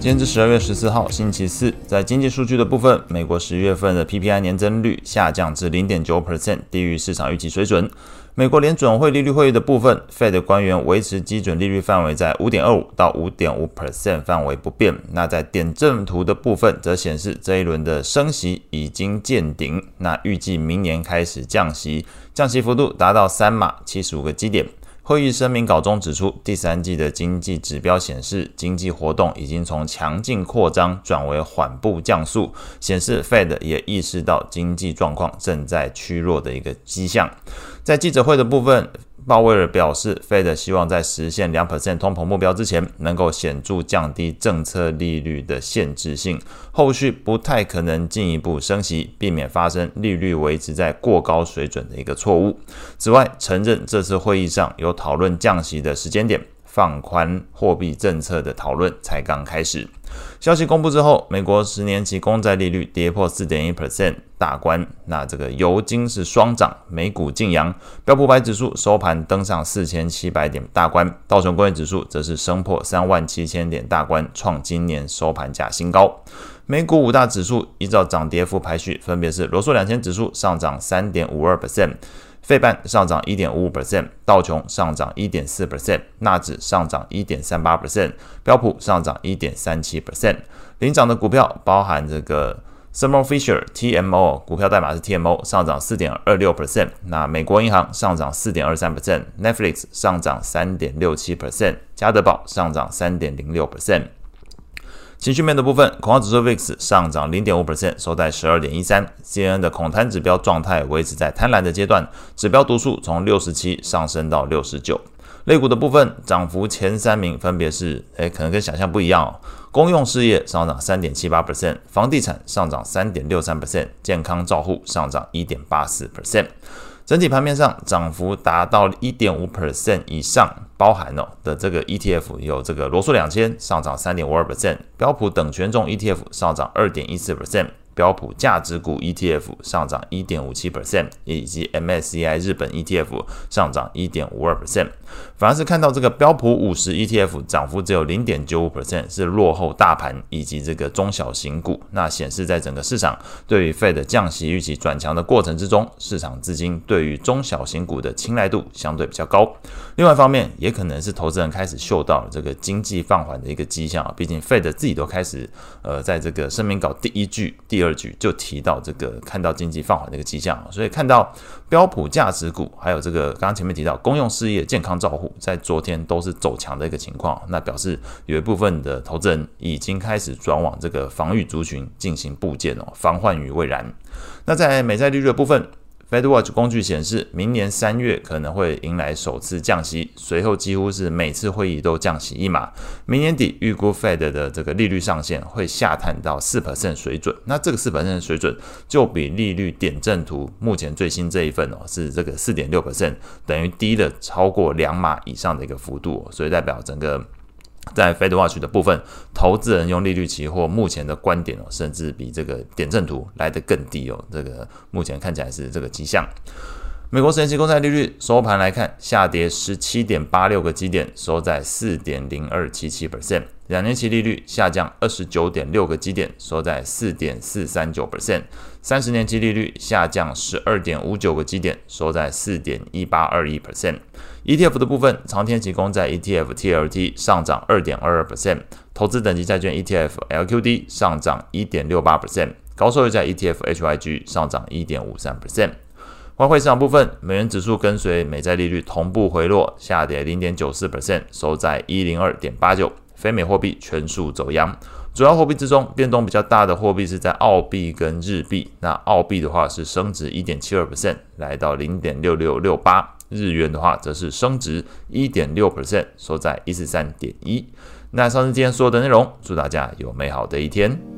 今天是十二月十四号，星期四。在经济数据的部分，美国十月份的 PPI 年增率下降至零点九 percent，低于市场预期水准。美国联准会利率会议的部分，Fed 官员维持基准利率范围在五点二五到五点五 percent 范围不变。那在点阵图的部分，则显示这一轮的升息已经见顶，那预计明年开始降息，降息幅度达到三码七十五个基点。会议声明稿中指出，第三季的经济指标显示，经济活动已经从强劲扩张转为缓步降速，显示 Fed 也意识到经济状况正在趋弱的一个迹象。在记者会的部分，鲍威尔表示，Fed 希望在实现两 percent 通膨目标之前，能够显著降低政策利率的限制性，后续不太可能进一步升息，避免发生利率维持在过高水准的一个错误。此外，承认这次会议上有讨论降息的时间点。放宽货币政策的讨论才刚开始。消息公布之后，美国十年期公债利率跌破四点一 percent 大关。那这个油金是双涨，美股劲扬，标普百指数收盘登上四千七百点大关，道琼工业指数则是升破三万七千点大关，创今年收盘价新高。美股五大指数依照涨跌幅排序，分别是罗素两千指数上涨三点五二 percent。费半上涨一点五五 percent，道琼上涨一点四 percent，纳指上涨一点三八 percent，标普上涨一点三七 percent。领涨的股票包含这个 Thermo Fisher TMO，股票代码是 TMO，上涨四点二六 percent。那美国银行上涨四点二三 percent，Netflix 上涨三点六七 percent，家得宝上涨三点零六 percent。情绪面的部分，恐慌指数 VIX 上涨零点五 percent，收在十二点一三。CNN 的恐贪指标状态维持在贪婪的阶段，指标读数从六十七上升到六十九。类股的部分，涨幅前三名分别是，诶，可能跟想象不一样哦。公用事业上涨三点七八 percent，房地产上涨三点六三 percent，健康照护上涨一点八四 percent。整体盘面上涨幅达到一点五 percent 以上，包含哦的这个 ETF 有这个罗素两千上涨三点五二 percent，标普等权重 ETF 上涨二点一四 percent。标普价值股 ETF 上涨一点五七 percent，以及 MSCI 日本 ETF 上涨一点五二 percent。反而是看到这个标普五十 ETF 涨幅只有零点九五 percent，是落后大盘以及这个中小型股。那显示在整个市场对于 Fed 降息预期转强的过程之中，市场资金对于中小型股的青睐度相对比较高。另外一方面，也可能是投资人开始嗅到了这个经济放缓的一个迹象啊。毕竟 Fed 自己都开始呃，在这个声明稿第一句、第二。二局就提到这个看到经济放缓的一个迹象，所以看到标普价值股，还有这个刚刚前面提到公用事业、健康照护，在昨天都是走强的一个情况，那表示有一部分的投资人已经开始转往这个防御族群进行部件哦，防患于未然。那在美债利率的部分。FedWatch 工具显示，明年三月可能会迎来首次降息，随后几乎是每次会议都降息一码。明年底预估 Fed 的这个利率上限会下探到四 percent 水准，那这个四 percent 水准就比利率点阵图目前最新这一份哦是这个四点六 percent，等于低了超过两码以上的一个幅度，所以代表整个。在 FedWatch 的部分，投资人用利率期货目前的观点哦，甚至比这个点阵图来得更低哦。这个目前看起来是这个迹象。美国十年期公债利率收盘来看，下跌十七点八六个基点，收在四点零二七七 percent。两年期利率下降二十九点六个基点，收在四点四三九 percent。三十年期利率下降十二点五九个基点，收在四点一八二一 percent。ETF 的部分，长天期公债 ETF TLT 上涨二点二二 percent，投资等级债券 ETF LQD 上涨一点六八 percent，高收益债 ETF HYG 上涨一点五三 percent。外汇市场部分，美元指数跟随美债利率同步回落，下跌零点九四 percent，收在一零二点八九。非美货币全数走扬，主要货币之中变动比较大的货币是在澳币跟日币。那澳币的话是升值一点七二 percent，来到零点六六六八。日元的话则是升值一点六 percent，收在一四三点一。那上次今天所有的内容，祝大家有美好的一天。